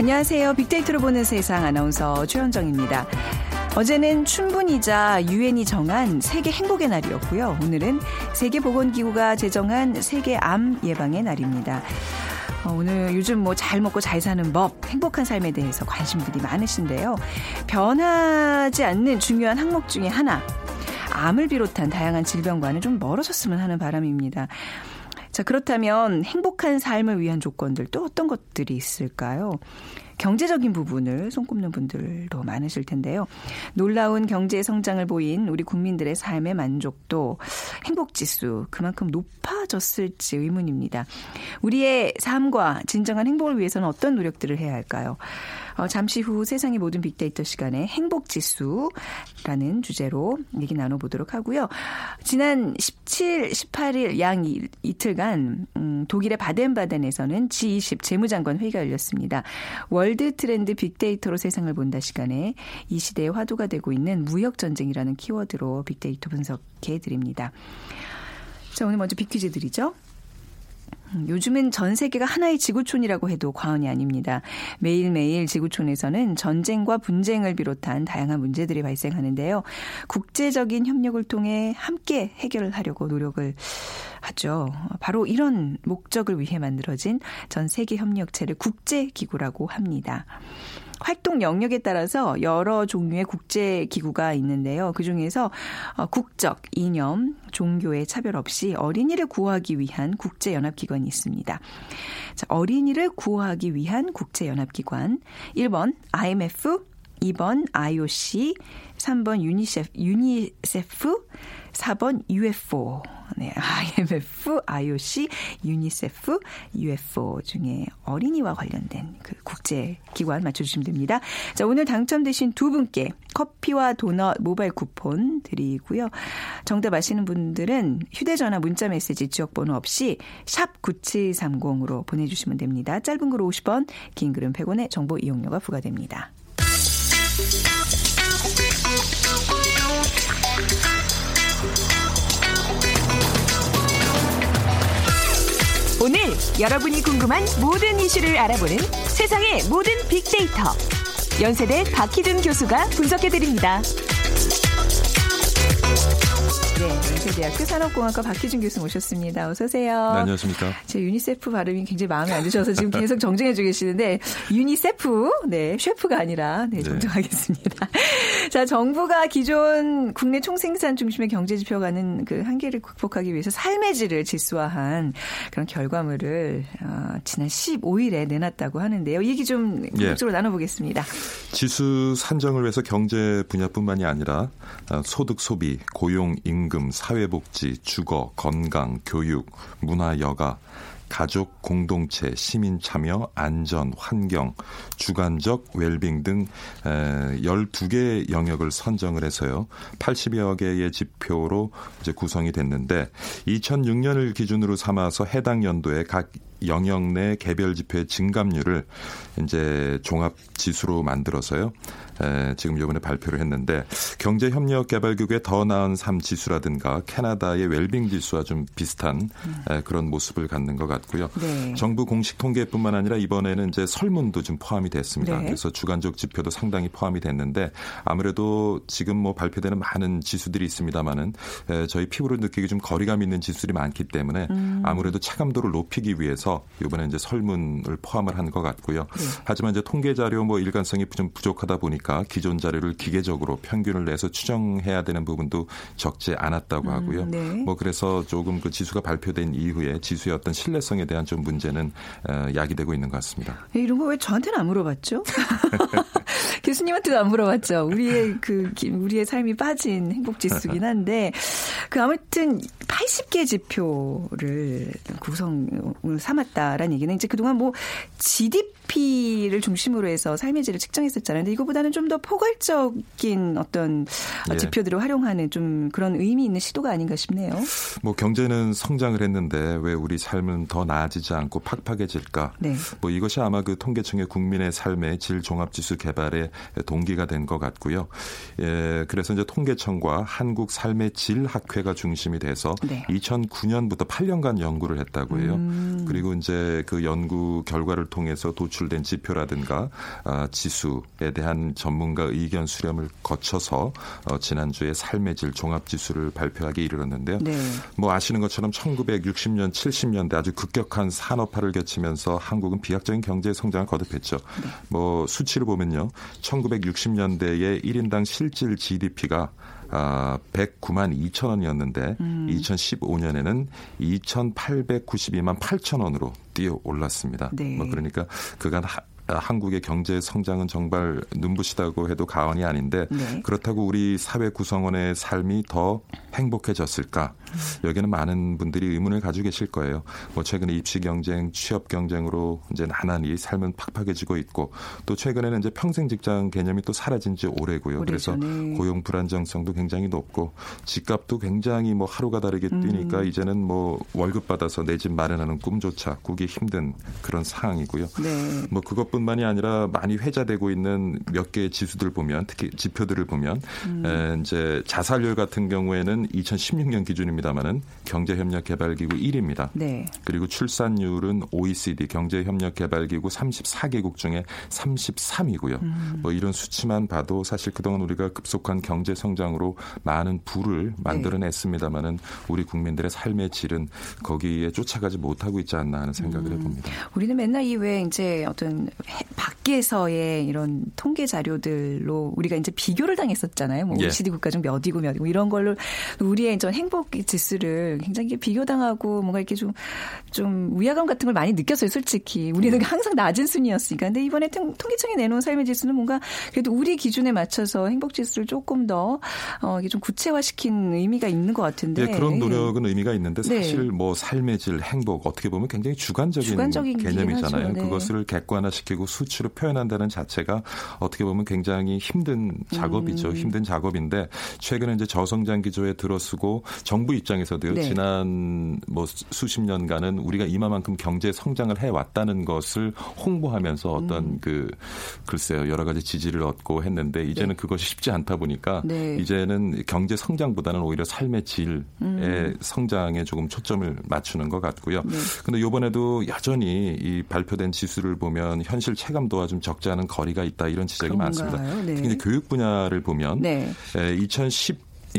안녕하세요. 빅데이터로 보는 세상 아나운서 최현정입니다. 어제는 춘분이자 유엔이 정한 세계 행복의 날이었고요. 오늘은 세계보건기구가 제정한 세계 암 예방의 날입니다. 어, 오늘 요즘 뭐 잘 먹고 잘 사는 법, 행복한 삶에 대해서 관심들이 많으신데요. 변하지 않는 중요한 항목 중에 하나, 암을 비롯한 다양한 질병과는 좀 멀어졌으면 하는 바람입니다. 자, 그렇다면 행복한 삶을 위한 조건들 또 어떤 것들이 있을까요? 경제적인 부분을 손꼽는 분들도 많으실 텐데요. 놀라운 경제 성장을 보인 우리 국민들의 삶의 만족도, 행복 지수 그만큼 높아졌을지 의문입니다. 우리의 삶과 진정한 행복을 위해서는 어떤 노력들을 해야 할까요? 어, 잠시 후 세상의 모든 빅데이터 시간에 행복 지수라는 주제로 얘기 나눠보도록 하고요. 지난 17, 18일 양 이 틀간 음, 독일의 바덴바덴에서는 G20 재무장관 회의가 열렸습니다. 월드 트렌드 빅데이터로 세상을 본다 시간에 이 시대의 화두가 되고 있는 무역 전쟁이라는 키워드로 빅데이터 분석해 드립니다. 자, 오늘 먼저 빅퀴즈 드리죠. 요즘은 전 세계가 하나의 지구촌이라고 해도 과언이 아닙니다. 매일매일 지구촌에서는 전쟁과 분쟁을 비롯한 다양한 문제들이 발생하는데요. 국제적인 협력을 통해 함께 해결을 하려고 노력을 하죠. 바로 이런 목적을 위해 만들어진 전 세계 협력체를 국제기구라고 합니다. 활동 영역에 따라서 여러 종류의 국제 기구가 있는데요. 그 중에서 어, 국적, 이념, 종교의 차별 없이 어린이를 구호하기 위한 국제 연합 기관이 있습니다. 자, 어린이를 구호하기 위한 국제 연합 기관 1번 IMF, 2번 IOC, 3번 유니세프, 유니세프 4번 UFO. 네, IMF, IOC, 유니세프, UFO 중에 어린이와 관련된 그 국제 기관 맞춰 주시면 됩니다. 자, 오늘 당첨되신 두 분께 커피와 도넛 모바일 쿠폰 드리고요. 정답 아시는 분들은 휴대 전화 문자 메시지 지역 번호 없이 샵 9730으로 보내 주시면 됩니다. 짧은 글 50원, 긴 글은 100원의 정보 이용료가 부과됩니다. 여러분이 궁금한 모든 이슈를 알아보는 세상의 모든 빅데이터. 연세대 박희준 교수가 분석해드립니다. 네, 연세대학교 산업공학과 박희준 교수 모셨습니다. 어서 오세요. 네, 안녕하십니까. 제 유니세프 발음이 굉장히 마음에 안 드셔서 지금 계속 정정해주고 계시는데 유니세프, 네, 셰프가 아니라 네, 정정하겠습니다. 네. 자, 정부가 기존 국내 총생산 중심의 경제 지표가는 그 한계를 극복하기 위해서 삶의 질을 지수화한 그런 결과물을 어, 지난 15일에 내놨다고 하는데요. 얘기 좀 본격적으로 예. 나눠보겠습니다. 지수 산정을 위해서 경제 분야뿐만이 아니라 어, 소득 소비, 고용, 임금, 사회복지, 주거, 건강, 교육, 문화, 여가, 가족, 공동체, 시민 참여, 안전, 환경, 주관적 웰빙 등 12개 영역을 선정을 해서요. 80여 개의 지표로 이제 구성이 됐는데 2006년을 기준으로 삼아서 해당 연도에 각 영역 내 개별 지표의 증감률을 이제 종합 지수로 만들어서요. 에, 지금 이번에 발표를 했는데 경제 협력 개발국의 더 나은 삶 지수라든가 캐나다의 웰빙 지수와 좀 비슷한 에, 그런 모습을 갖는 것 같고요. 네. 정부 공식 통계뿐만 아니라 이번에는 이제 설문도 좀 포함이 됐습니다. 네. 그래서 주관적 지표도 상당히 포함이 됐는데 아무래도 지금 뭐 발표되는 많은 지수들이 있습니다만은 저희 피부로 느끼기 좀 거리감 있는 지수들이 많기 때문에 음. 아무래도 체감도를 높이기 위해서 해서 이번에 이제 설문을 포함을 한 것 같고요. 네. 하지만 이제 통계 자료 뭐 일관성이 좀 부족하다 보니까 기존 자료를 기계적으로 평균을 내서 추정해야 되는 부분도 적지 않았다고 음, 하고요. 음, 네. 뭐 그래서 조금 그 지수가 발표된 이후에 지수의 어떤 신뢰성에 대한 좀 문제는 어, 야기되고 있는 것 같습니다. 이런 거 왜 저한테는 안 물어봤죠? 교수님한테도 안 물어봤죠. 우리의 그 우리의 삶이 빠진 행복 지수긴 한데 그 아무튼 80개 지표를 구성 오늘 3 남았다라는 얘기는 이제 그동안 뭐 지디 GDP를 중심으로 해서 삶의 질을 측정했었잖아요. 근데 이거보다는 좀 더 포괄적인 어떤 예. 지표들을 활용하는 좀 그런 의미 있는 시도가 아닌가 싶네요. 뭐 경제는 성장을 했는데 왜 우리 삶은 더 나아지지 않고 팍팍해질까? 네. 뭐 이것이 아마 그 통계청의 국민의 삶의 질 종합지수 개발의 동기가 된 것 같고요. 예, 그래서 이제 통계청과 한국 삶의 질 학회가 중심이 돼서 네. 2009년부터 8년간 연구를 했다고 해요. 음. 그리고 이제 그 연구 결과를 통해서 도출 된 지표라든가 아, 지수에 대한 전문가 의견 수렴을 거쳐서 어, 지난주에 삶의 질 종합지수를 발표하게 이르렀는데요. 네. 뭐 아시는 것처럼 1960년, 70년대 아주 급격한 산업화를 거치면서 한국은 비약적인 경제 성장을 거듭했죠. 뭐 수치를 보면요. 1960년대에 1인당 실질 GDP가 아, 109만 2천 원이었는데 음. 2015년에는 2,892만 8천 원으로 뛰어 올랐습니다. 네. 뭐 그러니까 그간 하- 아, 한국의 경제 성장은 정말 눈부시다고 해도 과언이 아닌데 네. 그렇다고 우리 사회 구성원의 삶이 더 행복해졌을까? 여기는 많은 분들이 의문을 가지고 계실 거예요. 뭐 최근에 입시 경쟁, 취업 경쟁으로 이제 나날이 삶은 팍팍해지고 있고 또 최근에는 이제 평생 직장 개념이 또 사라진 지 오래고요. 그래서 오래죠, 네. 고용 불안정성도 굉장히 높고 집값도 굉장히 뭐 하루가 다르게 음. 뛰니까 이제는 뭐 월급 받아서 내 집 마련하는 꿈조차 꾸기 힘든 그런 상황이고요. 네. 뭐 그것뿐만이 아니라 많이 회자되고 있는 몇 개의 지수들 보면 특히 지표들을 보면 음. 에, 이제 자살률 같은 경우에는 2016년 기준 입니다만은 경제협력개발기구 1위입니다. 네. 그리고 출산율은 OECD 경제협력개발기구 34개국 중에 33위고요. 음. 뭐 이런 수치만 봐도 사실 그동안 우리가 급속한 경제 성장으로 많은 부를 만들어냈습니다마는 우리 국민들의 삶의 질은 거기에 쫓아가지 못하고 있지 않나 하는 생각을 해봅니다. 우리는 맨날 이왜 이제 어떤 해- 밖에서의 이런 통계 자료들로 우리가 이제 비교를 당했었잖아요. 뭐 예. OECD 국가 중 몇이고 몇이고 이런 걸로 우리의 이제 행복 지수를 굉장히 비교당하고 뭔가 이렇게 좀, 좀 위화감 같은 걸 많이 느꼈어요. 솔직히 우리는 항상 낮은 순이었으니까. 근데 이번에 통- 통계청이 내놓은 삶의 지수는 뭔가 그래도 우리 기준에 맞춰서 행복 지수를 조금 더 어, 이게 좀 구체화시킨 의미가 있는 것 같은데. 예, 그런 노력은 의미가 있는데 네. 사실 뭐 삶의 질, 행복 어떻게 보면 굉장히 주관적인, 주관적이긴 개념이잖아요. 네. 그것을 객관화시키고 수치로 표현한다는 자체가 어떻게 보면 굉장히 힘든 작업이죠. 음. 힘든 작업인데 최근에 이제 저성장 기조에 들어서고 정부 입장에서도요. 네. 지난 뭐 수- 수십 년간은 우리가 이마만큼 경제 성장을 해 왔다는 것을 홍보하면서 어떤 음. 그 글쎄요 여러 가지 지지를 얻고 했는데 이제는 그것이 쉽지 않다 보니까 네. 이제는 경제 성장보다는 오히려 삶의 질의 성장에 조금 초점을 맞추는 것 같고요. 네. 근데 이번에도 여전히 이 발표된 지수를 보면 현실 체감도와 좀 적지 않은 거리가 있다 이런 지적이 그런가요? 많습니다. 네. 특히 이제 교육 분야를 보면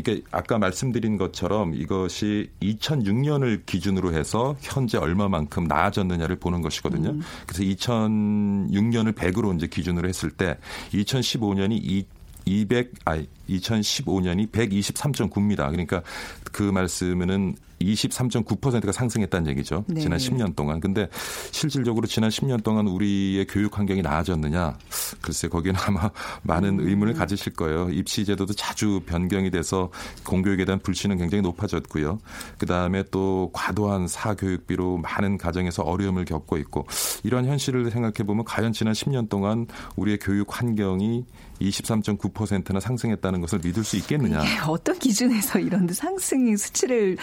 네. 2010 이게 아까 말씀드린 것처럼 이것이 2006년을 기준으로 해서 현재 얼마만큼 나아졌느냐를 보는 것이거든요. 음. 그래서 2006년을 100으로 이제 기준으로 했을 때 2015년이 이 200, 아, 2015년이 123.9입니다. 그러니까 그 말씀은 23.9%가 상승했다는 얘기죠. 네. 지난 10년 동안. 근데 실질적으로 지난 10년 동안 우리의 교육 환경이 나아졌느냐? 글쎄 거기는 아마 많은 음. 의문을 가지실 거예요. 입시 제도도 자주 변경이 돼서 공교육에 대한 불신은 굉장히 높아졌고요. 그다음에 또 과도한 사교육비로 많은 가정에서 어려움을 겪고 있고 이런 현실을 생각해 보면 과연 지난 10년 동안 우리의 교육 환경이 23.9%나 상승했다는 것을 믿을 수 있겠느냐? 어떤 기준에서 이런 상승 수치를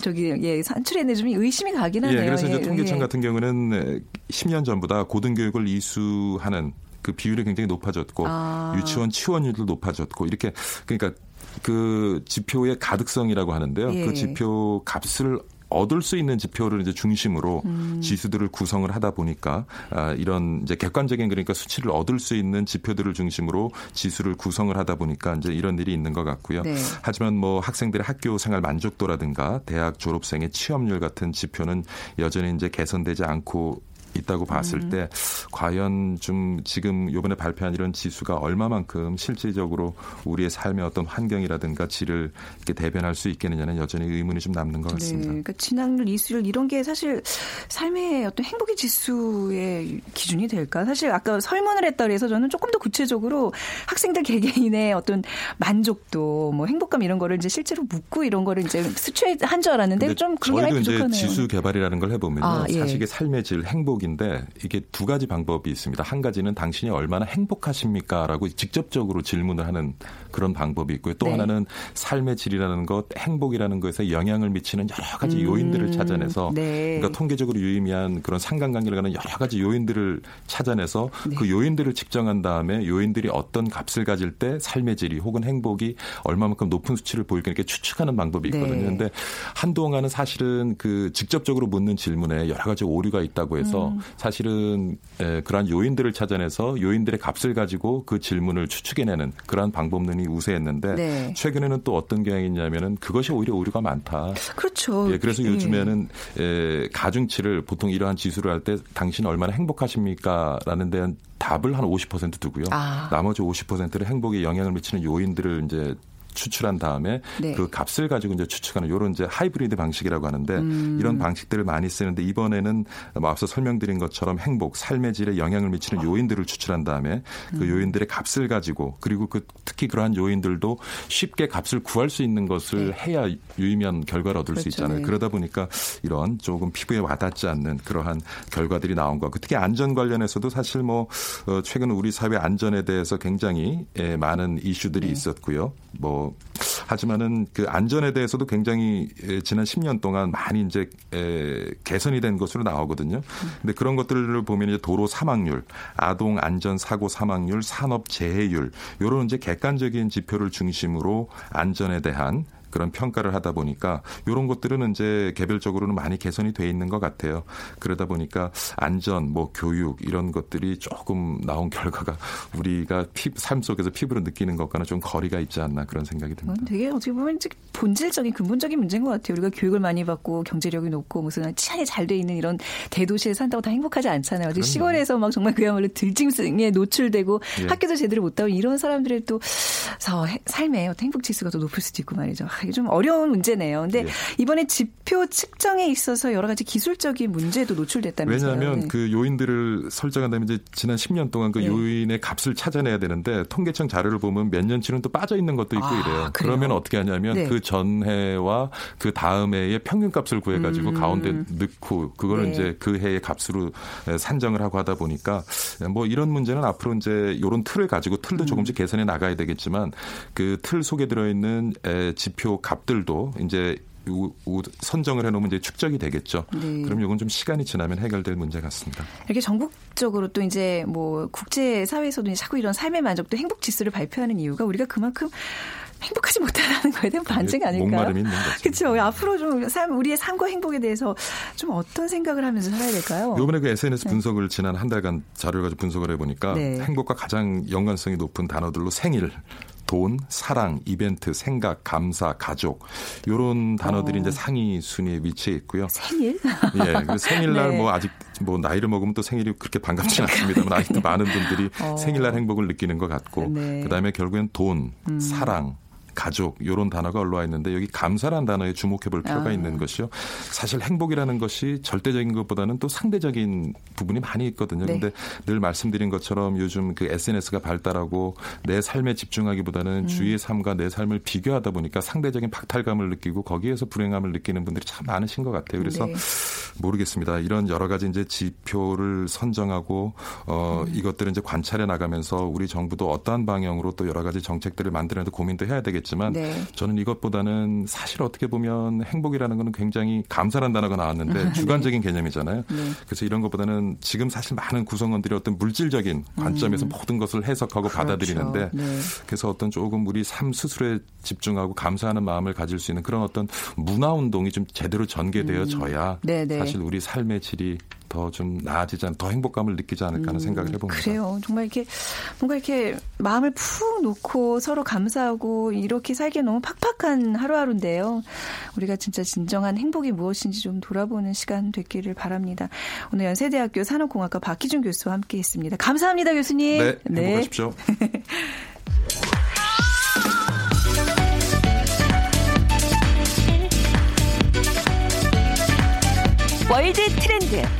저기 예 산출했는지 좀 의심이 가긴 하네요. 예, 그래서 이제 예, 통계청 예. 같은 경우는 10년 전보다 고등교육을 이수하는 그 비율이 굉장히 높아졌고 아. 유치원 치원율도 높아졌고 이렇게 그러니까 그 지표의 가득성이라고 하는데요. 예. 그 지표 값을 얻을 수 있는 지표를 이제 중심으로 음. 지수들을 구성을 하다 보니까 아, 이런 이제 객관적인 그러니까 수치를 얻을 수 있는 지표들을 중심으로 지수를 구성을 하다 보니까 이제 이런 일이 있는 것 같고요. 네. 하지만 뭐 학생들의 학교 생활 만족도라든가 대학 졸업생의 취업률 같은 지표는 여전히 이제 개선되지 않고 있다고 봤을 음. 때 과연 좀 지금 요번에 발표한 이런 지수가 얼마만큼 실질적으로 우리의 삶의 어떤 환경이라든가 질을 이렇게 대변할 수 있겠느냐는 여전히 의문이 좀 남는 것 네, 같습니다. 그러니까 진학률, 이수율 이런 게 사실 삶의 어떤 행복의 지수의 기준이 될까? 사실 아까 설문을 했다 그래서 저는 조금 더 구체적으로 학생들 개개인의 어떤 만족도, 뭐 행복감 이런 거를 이제 실제로 묻고 이런 거를 이제 수치한 줄 알았는데 좀 그런 게 많이 부족하네요. 지수 개발이라는 걸 해보면요. 아, 예. 사실의 삶의 질, 행복 인데 이게 두 가지 방법이 있습니다. 한 가지는 당신이 얼마나 행복하십니까라고 직접적으로 질문을 하는 그런 방법이 있고요. 또 네. 하나는 삶의 질이라는 것, 행복이라는 것에 영향을 미치는 여러 가지 요인들을 찾아내서 음, 네. 그러니까 통계적으로 유의미한 그런 상관관계를 가는 여러 가지 요인들을 찾아내서 네. 그 요인들을 측정한 다음에 요인들이 어떤 값을 가질 때 삶의 질이 혹은 행복이 얼마만큼 높은 수치를 보일까 이렇게 추측하는 방법이 있거든요. 네. 근데 한동안은 사실은 그 직접적으로 묻는 질문에 여러 가지 오류가 있다고 해서 음. 사실은 에, 그러한 요인들을 찾아내서 요인들의 값을 가지고 그 질문을 추측해내는 그러한 방법론이 우세했는데 네. 최근에는 또 어떤 경향이 있냐면은 그것이 오히려 오류가 많다. 그렇죠. 예, 그래서 예. 요즘에는 에, 가중치를 보통 이러한 지수를 할 때 당신 얼마나 행복하십니까라는 데한 답을 한 50% 두고요. 아. 나머지 50%를 행복에 영향을 미치는 요인들을 이제 추출한 다음에 네. 그 값을 가지고 이제 추측하는 이런 이제 하이브리드 방식이라고 하는데 음. 이런 방식들을 많이 쓰는데 이번에는 뭐 앞서 설명드린 것처럼 행복, 삶의 질에 영향을 미치는 요인들을 추출한 다음에 그 음. 요인들의 값을 가지고 그리고 그 특히 그러한 요인들도 쉽게 값을 구할 수 있는 것을 해야 유의미한 결과를 얻을 수 네. 그렇죠. 있잖아요. 네. 그러다 보니까 이런 조금 피부에 와닿지 않는 그러한 결과들이 나온 것 같고 특히 안전 관련해서도 사실 뭐 어, 최근 우리 사회 안전에 대해서 굉장히 예, 많은 이슈들이 네. 있었고요. 뭐 하지만은 그 안전에 대해서도 굉장히 예, 지난 10년 동안 많이 이제 에, 개선이 된 것으로 나오거든요. 근데 그런 것들을 보면 이제 도로 사망률, 아동 안전 사고 사망률, 산업 재해율 이런 이제 객관적인 지표를 중심으로 안전에 대한 그런 평가를 하다 보니까 이런 것들은 이제 개별적으로는 많이 개선이 돼 있는 것 같아요. 그러다 보니까 안전, 뭐 교육 이런 것들이 조금 나온 결과가 우리가 피, 삶 속에서 피부로 느끼는 것과는 좀 거리가 있지 않나 그런 생각이 듭니다. 그건 되게 어떻게 보면 본질적인 근본적인 문제인 것 같아요. 우리가 교육을 많이 받고 경제력이 높고 무슨 치안이 잘 돼 있는 이런 대도시에 산다고 다 행복하지 않잖아요. 시골에서 막 정말 그야말로 들짐승에 노출되고 예. 학교도 제대로 못 다니는 이런 사람들의 또 서- 삶의 어떤 행복 지수가 더 높을 수도 있고 말이죠. 아, 이게 좀 어려운 문제네요. 근데 예. 이번에 지표 측정에 있어서 여러 가지 기술적인 문제도 노출됐다면서요. 왜냐하면 네. 그 요인들을 설정한다면 이제 지난 10년 동안 그 네. 요인의 값을 찾아내야 되는데 통계청 자료를 보면 몇 년치는 또 빠져 있는 것도 있고 아, 이래요. 그래요? 그러면 어떻게 하냐면 네. 그 전해와 그 다음 해의 평균 값을 구해가지고 가운데 넣고 그거를 음. 네. 이제 그 해의 값으로 산정을 하고 하다 보니까 뭐 이런 문제는 앞으로 이제 이런 틀을 가지고 음. 틀도 조금씩 개선해 나가야 되겠지만 그 틀 속에 들어있는 에, 지표 값들도 이제 선정을 해놓으면 이제 축적이 되겠죠. 네. 그럼 이건 좀 시간이 지나면 해결될 문제 같습니다. 이렇게 전국적으로 또 이제 뭐 국제 사회에서도 자꾸 이런 삶의 만족도 행복 지수를 발표하는 이유가 우리가 그만큼 행복하지 못하다는 거에 대한 반증 아닐까요? 목마름이 있는 거죠. 그렇죠. 앞으로 좀 삶, 우리의 삶과 행복에 대해서 좀 어떤 생각을 하면서 살아야 될까요? 요번에 그 SNS 분석을 지난 한 달간 자료를 가지고 분석을 해보니까 네. 행복과 가장 연관성이 높은 단어들로 생일, 돈, 사랑, 이벤트, 생각, 감사, 가족 요런 단어들이 어. 이제 상위 순위에 위치해 있고요. 생일? 예, 생일날 네. 뭐 아직 뭐 나이를 먹으면 또 생일이 그렇게 반갑지는 않습니다만 아직도 많은 분들이 어. 생일날 행복을 느끼는 것 같고 네. 음. 그다음에 결국엔 돈, 사랑, 가족 이런 단어가 올라와 있는데 여기 감사라는 단어에 주목해 볼 필요가 아. 있는 것이요. 사실 행복이라는 것이 절대적인 것보다는 또 상대적인 부분이 많이 있거든요. 네. 근데 늘 말씀드린 것처럼 요즘 그 SNS가 발달하고 내 삶에 음. 집중하기보다는 주위의 삶과 내 삶을 비교하다 보니까 상대적인 박탈감을 느끼고 거기에서 불행함을 느끼는 분들이 참 많으신 것 같아요. 그래서 네. 모르겠습니다. 이런 여러 가지 이제 지표를 선정하고 어 음. 이것들을 이제 관찰해 나가면서 우리 정부도 어떠한 방향으로 또 여러 가지 정책들을 만들어내도 고민도 해야 되겠지만 있지만 네. 저는 이것보다는 사실 어떻게 보면 행복이라는 거는 굉장히 감사라는 단어가 나왔는데 네. 주관적인 개념이잖아요. 네. 그래서 이런 것보다는 지금 사실 많은 구성원들이 어떤 물질적인 관점에서 모든 것을 해석하고 받아들이는데 음. 그렇죠. 네. 그래서 어떤 조금 우리 삶 스스로에 집중하고 감사하는 마음을 가질 수 있는 그런 어떤 문화 운동이 좀 제대로 전개되어져야 네, 네. 사실 우리 삶의 질이 더 좀 나아지지 않, 더 행복감을 느끼지 않을까 하는 생각을 해봅니다. 음, 그래요. 정말 이렇게 뭔가 이렇게 마음을 푹 놓고 서로 감사하고 이렇게 살기에 너무 팍팍한 하루하루인데요. 우리가 진짜 진정한 행복이 무엇인지 좀 돌아보는 시간 됐기를 바랍니다. 오늘 연세대학교 산업공학과 박희준 교수와 함께했습니다. 감사합니다, 교수님. 네, 행복하십시오. 월드 트렌드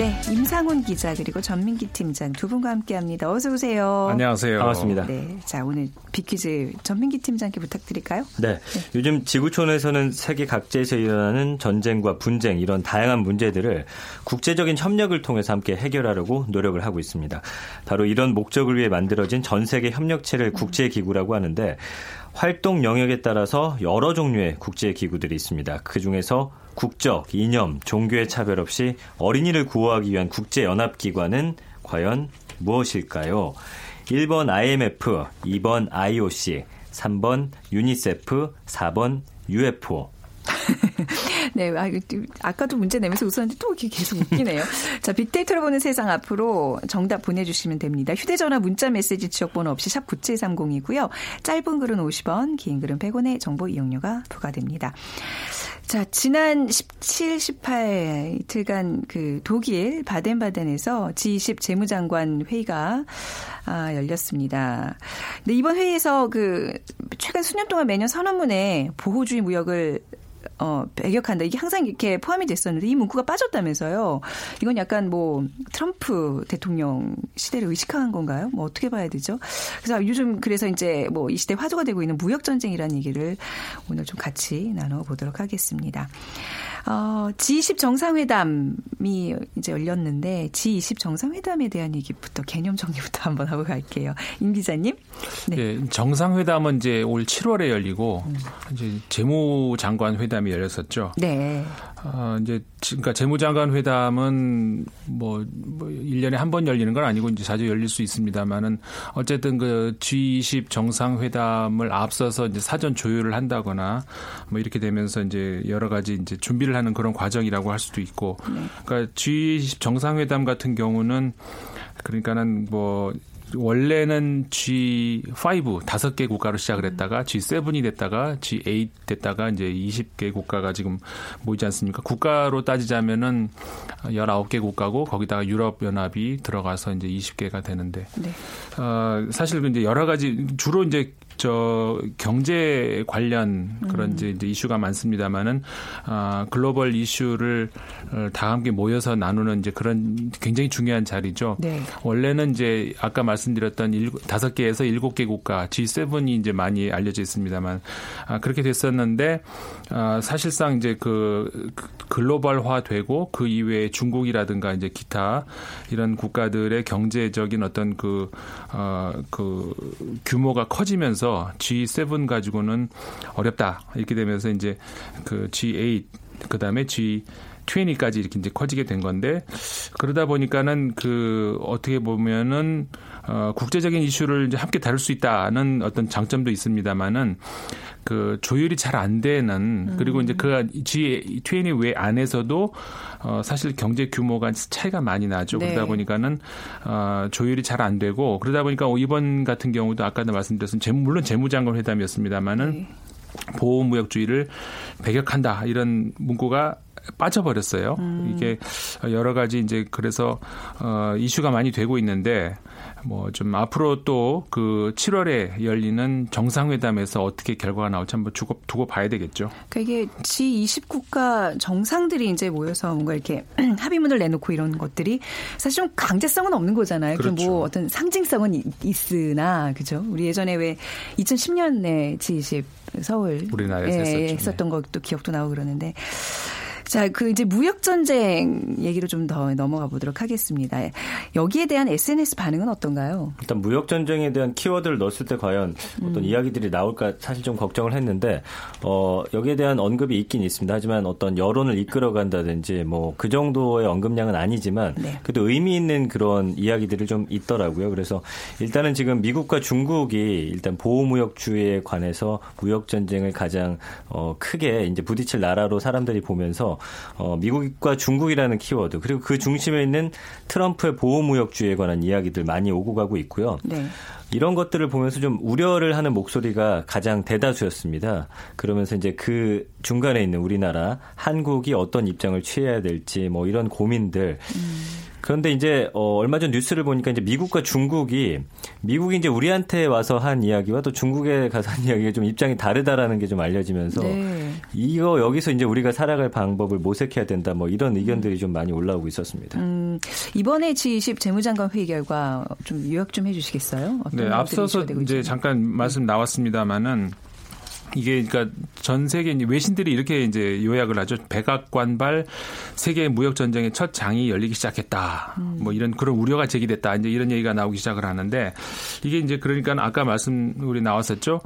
네, 임상훈 기자 그리고 전민기 팀장 두 분과 함께합니다. 어서 오세요. 안녕하세요. 반갑습니다. 네, 자 오늘 빅퀴즈 전민기 팀장께 부탁드릴까요? 네. 요즘 지구촌에서는 세계 각지에서 일어나는 전쟁과 분쟁 이런 다양한 문제들을 국제적인 협력을 통해서 함께 해결하려고 노력을 하고 있습니다. 바로 이런 목적을 위해 만들어진 전 세계 협력체를 국제기구라고 하는데 활동 영역에 따라서 여러 종류의 국제 기구들이 있습니다. 그 중에서 국적, 이념, 종교의 차별 없이 어린이를 구호하기 위한 국제 연합 기관은 과연 무엇일까요? 1번 IMF, 2번 IOC, 3번 유니세프, 4번 UFO. 네, 아, 아까도 문제 내면서 웃었는데 또 이렇게 계속 웃기네요. 자, 빅데이터로 보는 세상 앞으로 정답 보내주시면 됩니다. 휴대전화 문자 메시지 지역번호 없이 샵 9730이고요. 짧은 글은 50원, 긴 글은 100원의 정보 이용료가 부과됩니다. 자, 지난 17, 18 이틀간 그 독일 바덴바덴에서 G20 재무장관 회의가 아, 열렸습니다. 근데 이번 회의에서 그 최근 수년 동안 매년 선언문에 보호주의 무역을 어, 배격한다. 이게 항상 이렇게 포함이 됐었는데 이 문구가 빠졌다면서요. 이건 약간 뭐 트럼프 대통령 시대를 의식한 건가요? 뭐 어떻게 봐야 되죠? 그래서 요즘 그래서 이제 뭐 이 시대 화두가 되고 있는 무역 전쟁이라는 얘기를 오늘 좀 같이 나눠 보도록 하겠습니다. 어, G20 정상회담이 이제 열렸는데 G20 정상회담에 대한 얘기부터 개념 정리부터 한번 하고 갈게요. 임 기자님. 네. 네, 정상회담은 이제 올 7월에 열리고 음. 이제 재무장관 회담이 열렸었죠. 네. 어, 이제 그러니까 재무장관 회담은 뭐, 뭐 1년에 한 번 열리는 건 아니고 이제 자주 열릴 수 있습니다만은 어쨌든 그 G20 정상회담을 앞서서 이제 사전 조율을 한다거나 뭐 이렇게 되면서 이제 여러 가지 이제 준비를 하는 그런 과정이라고 할 수도 있고. 그러니까 G20 정상회담 같은 경우는 그러니까는 뭐 원래는 G5 다섯 개 국가로 시작을 했다가 G7이 됐다가 G8 됐다가 이제 20개 국가가 지금 모이지 않습니까? 국가로 따지자면은 19개 국가고 거기다가 유럽 연합이 들어가서 이제 20개가 되는데 네. 어, 사실 이제 여러 가지 주로 이제 저 경제 관련 그런 이제, 이제 이슈가 많습니다만은 아, 글로벌 이슈를 다 함께 모여서 나누는 이제 그런 굉장히 중요한 자리죠. 네. 원래는 이제 아까 말씀드렸던 일곱, 다섯 개에서 일곱 개 국가 G7이 이제 많이 알려져 있습니다만 아, 그렇게 됐었는데 아, 사실상 이제 그 글로벌화되고 그 이외에 중국이라든가 이제 기타 이런 국가들의 경제적인 어떤 그, 어, 그 규모가 커지면서 G7 가지고는 어렵다. 이렇게 되면서 이제 그 G8 그 다음에 G 20까지 이렇게 이제 커지게 된 건데 그러다 보니까는 그 어떻게 보면은 어 국제적인 이슈를 이제 함께 다룰 수 있다는 어떤 장점도 있습니다만은 그 조율이 잘 안 되는 그리고 이제 그 G20 외 안에서도 어 사실 경제 규모가 차이가 많이 나죠. 네. 그러다 보니까는 어 조율이 잘 안 되고 그러다 보니까 이번 같은 경우도 아까도 말씀드렸던 재무 물론 재무장관 회담이었습니다만은 네. 보호무역주의를 배격한다 이런 문구가 빠져버렸어요. 음. 이게 여러 가지 이제 그래서 어 이슈가 많이 되고 있는데 뭐 좀 앞으로 또 그 7월에 열리는 정상회담에서 어떻게 결과가 나올지 한번 두고, 두고 봐야 되겠죠. 그러니까 이게 G20 국가 정상들이 이제 모여서 뭔가 이렇게 합의문을 내놓고 이런 것들이 사실 좀 강제성은 없는 거잖아요. 그뭐 그렇죠. 어떤 상징성은 있- 있으나 그죠? 우리 예전에 왜 2010년에 G20 서울 우리나라에서 예, 했었죠. 네. 했었던 것도 기억도 나고 그러는데 자, 그 이제 무역 전쟁 얘기로 좀 더 넘어가 보도록 하겠습니다. 여기에 대한 SNS 반응은 어떤가요? 일단 무역 전쟁에 대한 키워드를 넣었을 때 과연 어떤 이야기들이 나올까 사실 좀 걱정을 했는데 어 여기에 대한 언급이 있긴 있습니다. 하지만 어떤 여론을 이끌어 간다든지 뭐 그 정도의 언급량은 아니지만 네. 그래도 의미 있는 그런 이야기들이 좀 있더라고요. 그래서 일단은 지금 미국과 중국이 일단 보호무역주의에 관해서 무역 전쟁을 가장 어 크게 이제 부딪힐 나라로 사람들이 보면서 어 미국과 중국이라는 키워드 그리고 그 중심에 있는 트럼프의 보호무역주의에 관한 이야기들 많이 오고 가고 있고요. 네. 이런 것들을 보면서 좀 우려를 하는 목소리가 가장 대다수였습니다. 그러면서 이제 그 중간에 있는 우리나라, 한국이 어떤 입장을 취해야 될지 뭐 이런 고민들. 그런데 이제 어 얼마 전 뉴스를 보니까 이제 미국과 중국이 미국이 이제 우리한테 와서 한 이야기와 또 중국에 가서 한 이야기가 좀 입장이 다르다라는 게 좀 알려지면서 네. 이거 여기서 이제 우리가 살아갈 방법을 모색해야 된다 뭐 이런 의견들이 좀 많이 올라오고 있었습니다. 음, 이번에 G20 재무장관 회의 결과 좀 요약 좀 해주시겠어요? 어떤 네, 앞서서 이제 있는지. 잠깐 말씀 나왔습니다마는 이게 그러니까 전 세계 외신들이 이렇게 이제 요약을 하죠. 백악관발 세계 무역 전쟁의 첫 장이 열리기 시작했다. 뭐 이런 그런 우려가 제기됐다. 이제 이런 얘기가 나오기 시작을 하는데 이게 이제 그러니까 아까 말씀 우리 나왔었죠.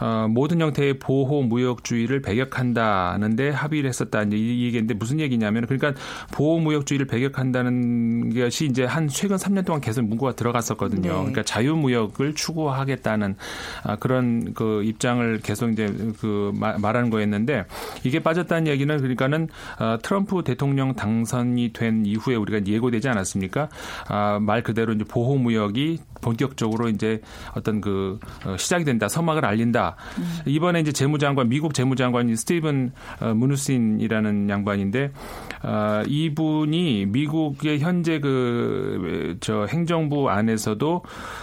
어, 모든 형태의 보호 무역주의를 배격한다는데 합의를 했었다. 이제 이 얘기인데 무슨 얘기냐면 그러니까 보호 무역주의를 배격한다는 것이 이제 한 최근 3년 동안 계속 문구가 들어갔었거든요. 네. 그러니까 자유 무역을 추구하겠다는 아, 그런 그 입장을 계속 이제 그 마- 말하는 거였는데 이게 빠졌다는 얘기는 그러니까는 어, 트럼프 대통령 당선이 된 이후에 우리가 예고되지 않았습니까? 아, 말 그대로 이제 보호 무역이 본격적으로 이제 어떤 그 어, 시작이 된다, 서막을 알린다. 이번에 이제 재무장관 미국 재무장관이 스티븐 어, 무누신이라는 양반인데 어, 이분이 미국의 현재 그 저 행정부 안에서도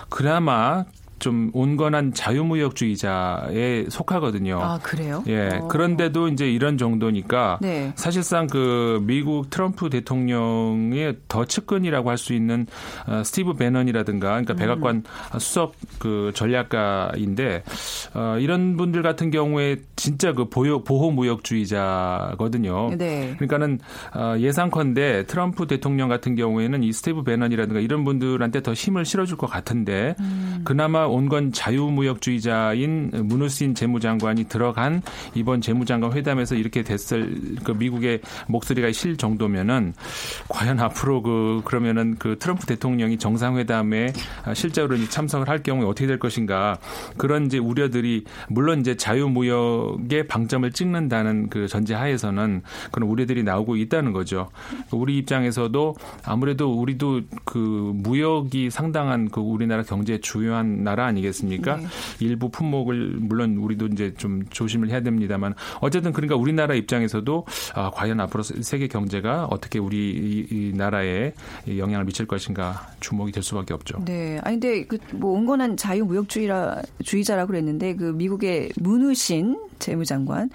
그나마 좀 온건한 자유무역주의자에 속하거든요. 아 그래요? 예. 어. 그런데도 이제 이런 정도니까 네. 사실상 그 미국 트럼프 대통령의 더 측근이라고 할 수 있는 어, 스티브 베넌이라든가 그러니까 음. 백악관 수석 그 전략가인데 어, 이런 분들 같은 경우에 진짜 그 보호 보호 무역주의자거든요. 네. 그러니까는 어, 예상컨대 트럼프 대통령 같은 경우에는 이 스티브 베넌이라든가 이런 분들한테 더 힘을 실어줄 것 같은데 그나마 온건 자유무역주의자인 무누신 재무장관이 들어간 이번 재무장관 회담에서 이렇게 됐을 그 미국의 목소리가 실 정도면은 과연 앞으로 그 그러면은 그 트럼프 대통령이 정상회담에 실제로 참석을 할 경우에 어떻게 될 것인가 그런 이제 우려들이 물론 이제 자유무역의 방점을 찍는다는 그 전제하에서는 그런 우려들이 나오고 있다는 거죠. 우리 입장에서도 아무래도 우리도 그 무역이 상당한 그 우리나라 경제의 주요한 나라 아니겠습니까? 네. 일부 품목을 물론 우리도 이제 좀 조심을 해야 됩니다만 어쨌든 그러니까 우리나라 입장에서도 아, 과연 앞으로 세계 경제가 어떻게 우리 이, 이 나라에 영향을 미칠 것인가 주목이 될 수밖에 없죠. 네. 아니 근데 그 뭐 온건한 자유무역주의라 주의자라고 그랬는데 그 미국의 문우신 재무장관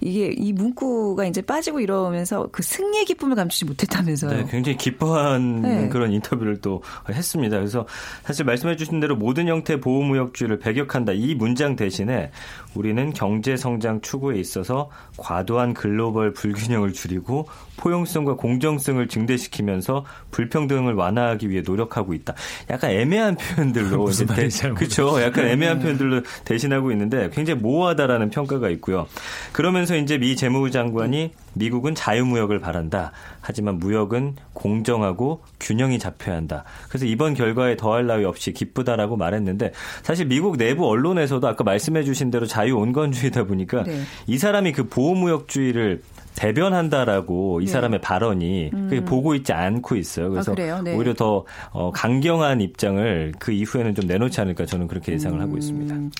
이게 이 문구가 이제 빠지고 이러면서 그 승리의 기쁨을 감추지 못했다면서요. 네, 굉장히 기뻐하는 네. 그런 인터뷰를 또 했습니다. 그래서 사실 말씀해 주신 대로 모든 형태의 보호무역주의를 배격한다. 이 문장 대신에 우리는 경제 성장 추구에 있어서 과도한 글로벌 불균형을 줄이고 포용성과 공정성을 증대시키면서 불평등을 완화하기 위해 노력하고 있다. 약간 애매한 표현들로 무슨 이제 말인지 잘 그렇죠. 약간 애매한 표현들로 대신하고 있는데 굉장히 모호하다라는 평가 가 있고요. 그러면서 이제 미 재무장관이 미국은 자유무역을 바란다. 하지만 무역은 공정하고 균형이 잡혀야 한다. 그래서 이번 결과에 더할 나위 없이 기쁘다라고 말했는데 사실 미국 내부 언론에서도 아까 말씀해 주신 대로 자유 온건주의다 보니까 네. 이 사람이 그 보호무역주의를 대변한다라고 이 네. 사람의 발언이 그게 보고 있지 않고 있어요. 그래서 아? 네. 오히려 더 어, 강경한 입장을 그 이후에는 좀 내놓지 않을까 저는 그렇게 예상을 하고 있습니다. 음.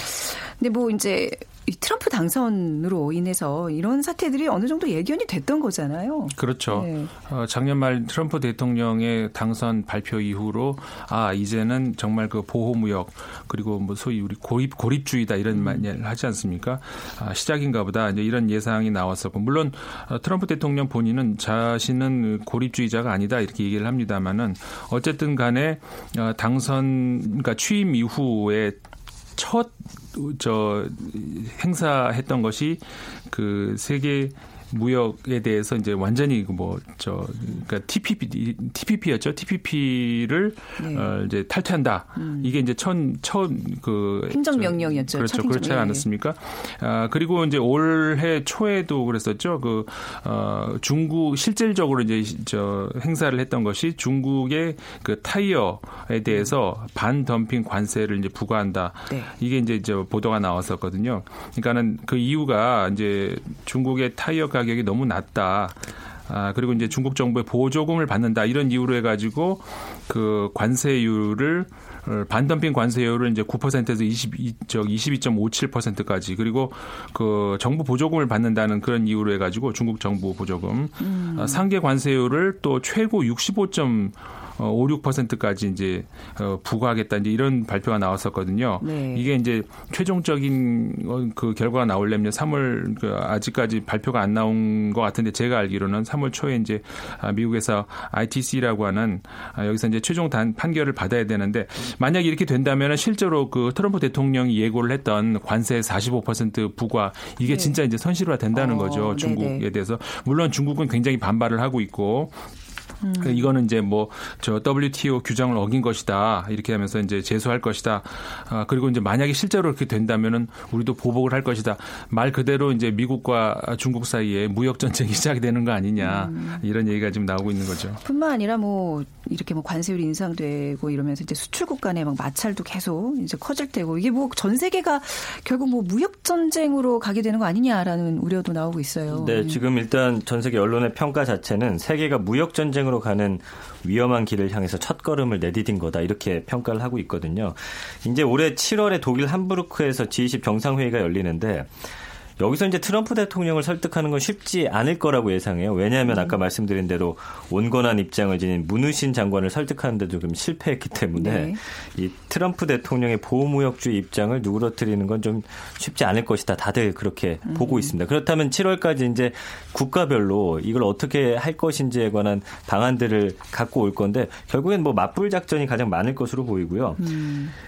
근데 뭐 이제 이 트럼프 당선으로 인해서 이런 사태들이 어느 정도 예견이 됐던 거잖아요. 그렇죠. 네. 어, 작년 말 트럼프 대통령의 당선 발표 이후로 아 이제는 정말 그 보호무역 그리고 뭐 소위 우리 고립 고립주의다 이런 말을 하지 않습니까? 아, 시작인가 보다 이제 이런 예상이 나왔었고 물론 어, 트럼프 대통령 본인은 자신은 고립주의자가 아니다 이렇게 얘기를 합니다만은 어쨌든 간에 어, 당선 그러니까 취임 이후에 첫 저 행사했던 것이 그 세계 무역에 대해서 이제 완전히 뭐 저 그러니까 TPP TPP였죠. TPP를 네. 어 이제 탈퇴한다. 이게 이제 첫첫그 행정 명령이었죠. 그렇죠. 첫 행정- 그렇지 예. 않았습니까? 아 그리고 이제 올해 초에도 그랬었죠. 그어 중국 실질적으로 이제 저 행사를 했던 것이 중국의 그 타이어에 대해서 반덤핑 관세를 이제 부과한다. 네. 이게 이제 저 보도가 나왔었거든요. 그러니까는 그 이유가 이제 중국의 타이어 가격이 너무 낮다. 아, 그리고 이제 중국 정부의 보조금을 받는다. 이런 이유로 해가지고 그 관세율을 어, 반덤핑 관세율을 이제 9%에서 22, 저 22.57%까지 그리고 그 정부 보조금을 받는다는 그런 이유로 해가지고 중국 정부 보조금 어, 상계 관세율을 또 최고 65. 어, 5, 6%까지 이제 어, 부과하겠다 이제 이런 발표가 나왔었거든요. 네. 이게 이제 최종적인 어, 그 결과가 나오려면 3월 그 아직까지 발표가 안 나온 것 같은데 제가 알기로는 3월 초에 이제 아, 미국에서 ITC라고 하는 아, 여기서 이제 최종 단 판결을 받아야 되는데 만약 이렇게 된다면 실제로 그 트럼프 대통령이 예고를 했던 관세 45% 부과 이게 진짜 이제 선실화 된다는 어, 거죠 중국에 네네. 대해서 물론 중국은 굉장히 반발을 하고 있고 그 이거는 이제 뭐 저 WTO 규정을 어긴 것이다 이렇게 하면서 이제 제소할 것이다. 아, 그리고 이제 만약에 실제로 그렇게 된다면은 우리도 보복을 할 것이다. 말 그대로 이제 미국과 중국 사이에 무역 전쟁이 시작이 되는 거 아니냐 이런 얘기가 지금 나오고 있는 거죠. 뿐만 아니라 뭐 이렇게 뭐 관세율이 인상되고 이러면서 이제 수출국 간의 막 마찰도 계속 이제 커질 테고 이게 뭐 전 세계가 결국 뭐 무역 전쟁으로 가게 되는 거 아니냐라는 우려도 나오고 있어요. 네, 지금 일단 전 세계 언론의 평가 자체는 세계가 무역 전쟁 으로 가는 위험한 길을 향해서 첫 걸음을 내디딘 거다 이렇게 평가를 하고 있거든요. 이제 올해 7월에 독일 함부르크에서 G20 정상회의가 열리는데 여기서 이제 트럼프 대통령을 설득하는 건 쉽지 않을 거라고 예상해요. 왜냐하면 아까 말씀드린 대로 온건한 입장을 지닌 문우신 장관을 설득하는데도 좀 실패했기 때문에 네. 이 트럼프 대통령의 보호무역주의 입장을 누그러뜨리는 건 좀 쉽지 않을 것이다. 다들 그렇게 보고 있습니다. 그렇다면 7월까지 이제 국가별로 이걸 어떻게 할 것인지에 관한 방안들을 갖고 올 건데 결국엔 뭐 맞불 작전이 가장 많을 것으로 보이고요.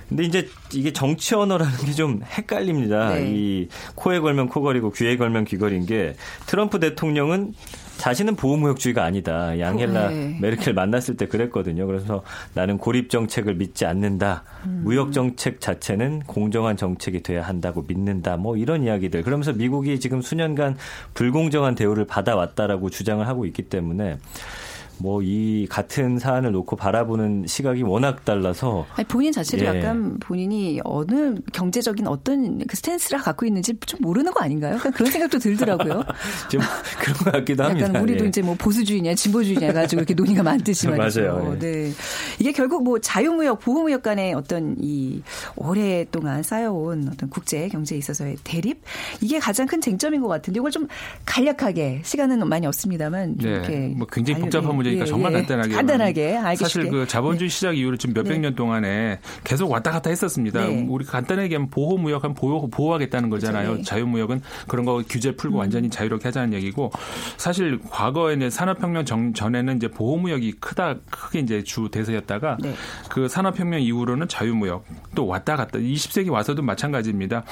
근데 이제 이게 정치 언어라는 게 좀 헷갈립니다. 네. 이 코에 걸면 코 걸이고 귀에 걸면 귀걸인 게 트럼프 대통령은 자신은 보호무역주의가 아니다. 양헬라 네. 메르켈 만났을 때 그랬거든요. 그래서 나는 고립 정책을 믿지 않는다. 무역 정책 자체는 공정한 정책이 돼야 한다고 믿는다. 뭐 이런 이야기들. 그러면서 미국이 지금 수년간 불공정한 대우를 받아왔다라고 주장을 하고 있기 때문에 뭐 이 같은 사안을 놓고 바라보는 시각이 워낙 달라서 아니, 본인 자체도 예. 약간 본인이 어느 경제적인 어떤 그 스탠스를 갖고 있는지 좀 모르는 거 아닌가요? 약간 그런 생각도 들더라고요. 좀 그런 것 같기도 합니다. 약간 우리도 예. 이제 뭐 보수주의냐 진보주의냐 가지고 이렇게 논의가 많듯이 말이죠. 맞아요. 예. 네. 이게 결국 뭐 자유무역, 보호무역 간의 어떤 이 오랫동안 쌓여온 어떤 국제 경제에 있어서의 대립 이게 가장 큰 쟁점인 것 같은데 이걸 좀 간략하게 시간은 많이 없습니다만 좀 이렇게 네, 뭐 굉장히 알려- 복잡한 문제 니까 예, 정말 예. 간단하게 간단하게 알기 사실 쉽게. 그 자본주의 시작 이후로 지금 몇백 네. 년 동안에 계속 왔다 갔다 했었습니다. 네. 우리 간단하게 하면 보호 무역 하면 보호 보호하겠다는 거잖아요. 그렇죠. 네. 자유무역은 그런 거 규제 풀고 완전히 자유롭게 하자는 얘기고 사실 과거에는 산업혁명 전- 전에는 이제 보호무역이 크다 크게 이제 주 대세였다가 네. 그 산업혁명 이후로는 자유무역 또 왔다 갔다 20세기 와서도 마찬가지입니다.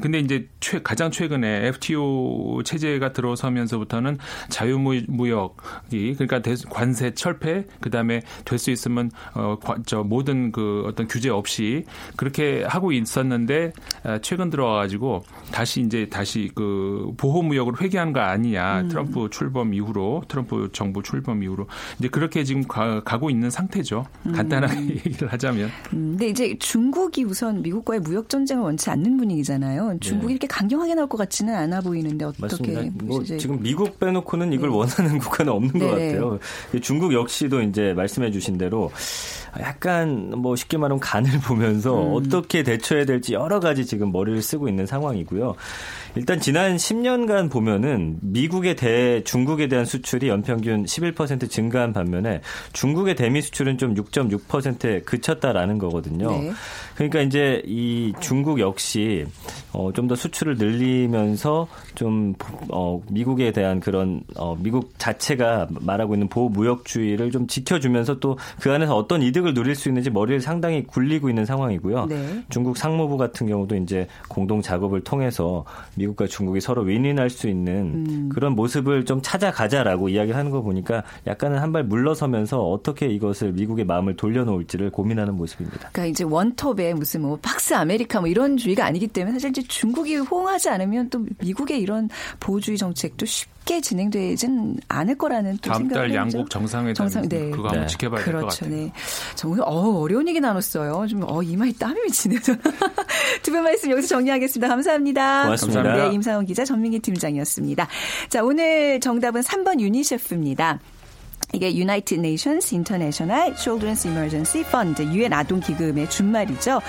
근데 이제 최, 가장 최근에 FTO 체제가 들어서면서부터는 자유무역 이 그러니까 대- 관세 철폐 그다음에 될 수 있으면 어, 과- 저 모든 그 어떤 규제 없이 그렇게 하고 있었는데 아, 최근 들어와가지고 다시 이제 다시 그 보호무역으로 회귀한 거 아니냐 트럼프 출범 이후로 트럼프 정부 출범 이후로 이제 그렇게 지금 가, 고 있는 상태죠. 간단하게 얘기를 하자면. 음, 근데 이제 중국이 우선 미국과의 무역 전쟁을 원치 않는 분위기잖아요. 중국이 이렇게 강경하게 나올 것 같지는 않아 보이는데 어떻게 맞습니다. 뭐 보시죠? 지금 미국 빼놓고는 이걸 네. 원하는 국가는 없는 것 네네. 같아요. 중국 역시도 이제 말씀해 주신 대로 약간 뭐 쉽게 말하면 간을 보면서 음. 어떻게 대처해야 될지 여러 가지 지금 머리를 쓰고 있는 상황이고요. 일단 지난 10년간 보면은 미국의 대 중국에 대한 수출이 연평균 11% 증가한 반면에 중국의 대미 수출은 좀 6.6%에 그쳤다라는 거거든요. 네. 그러니까 이제 이 중국 역시 어, 좀 더 수출을 늘리면서 좀 어, 미국에 대한 그런 어, 미국 자체가 말하고 있는 보호 무역주의를 좀 지켜주면서 또 그 안에서 어떤 이득 을 누릴 수 있는지 머리를 상당히 굴리고 있는 상황이고요. 네. 중국 상무부 같은 경우도 이제 공동 작업을 통해서 미국과 중국이 서로 윈윈할 수 있는 음. 그런 모습을 좀 찾아가자라고 이야기를 하는 거 보니까 약간은 한 발 물러서면서 어떻게 이것을 미국의 마음을 돌려놓을지를 고민하는 모습입니다. 그러니까 이제 원톱에 무슨 뭐 팍스 아메리카 뭐 이런 주의가 아니기 때문에 사실 이제 중국이 호응하지 않으면 또 미국의 이런 보호주의 정책도 쉽게 진행되진 않을 거라는 또 다음 생각을 달 양국 정상회담 정상, 네. 그거 한번 네. 지켜봐야 될것 그렇죠, 같아요. 네. 정말 어, 어려운 얘기 나눴어요. 좀 어, 이마에 땀이 맺히네요. 두 분 말씀 여기서 정리하겠습니다. 감사합니다. 고맙습니다. 네, 임상훈 기자, 전민기 팀장이었습니다. 자, 오늘 정답은 3번 유니셰프입니다. 이게 United Nations International Children's Emergency Fund, 유엔 아동 기금의 준말이죠.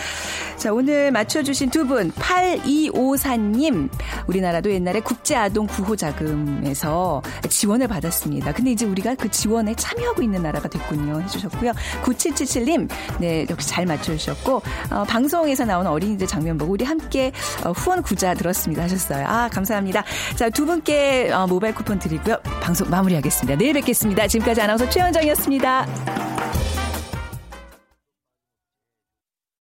자, 오늘 맞춰 주신 두 분, 8254님. 우리나라도 옛날에 국제 아동 구호 자금에서 지원을 받았습니다. 근데 이제 우리가 그 지원에 참여하고 있는 나라가 됐군요. 해 주셨고요. 9777님, 네, 역시 잘 맞춰 주셨고, 어, 방송에서 나오는 어린이들 장면 보고 우리 함께 어, 후원 구자 들었습니다. 하셨어요. 아, 감사합니다. 자, 두 분께 어, 모바일 쿠폰 드리고요. 방송 마무리하겠습니다. 내일 뵙겠습니다. 지금까지 아나운서 최연정이었습니다.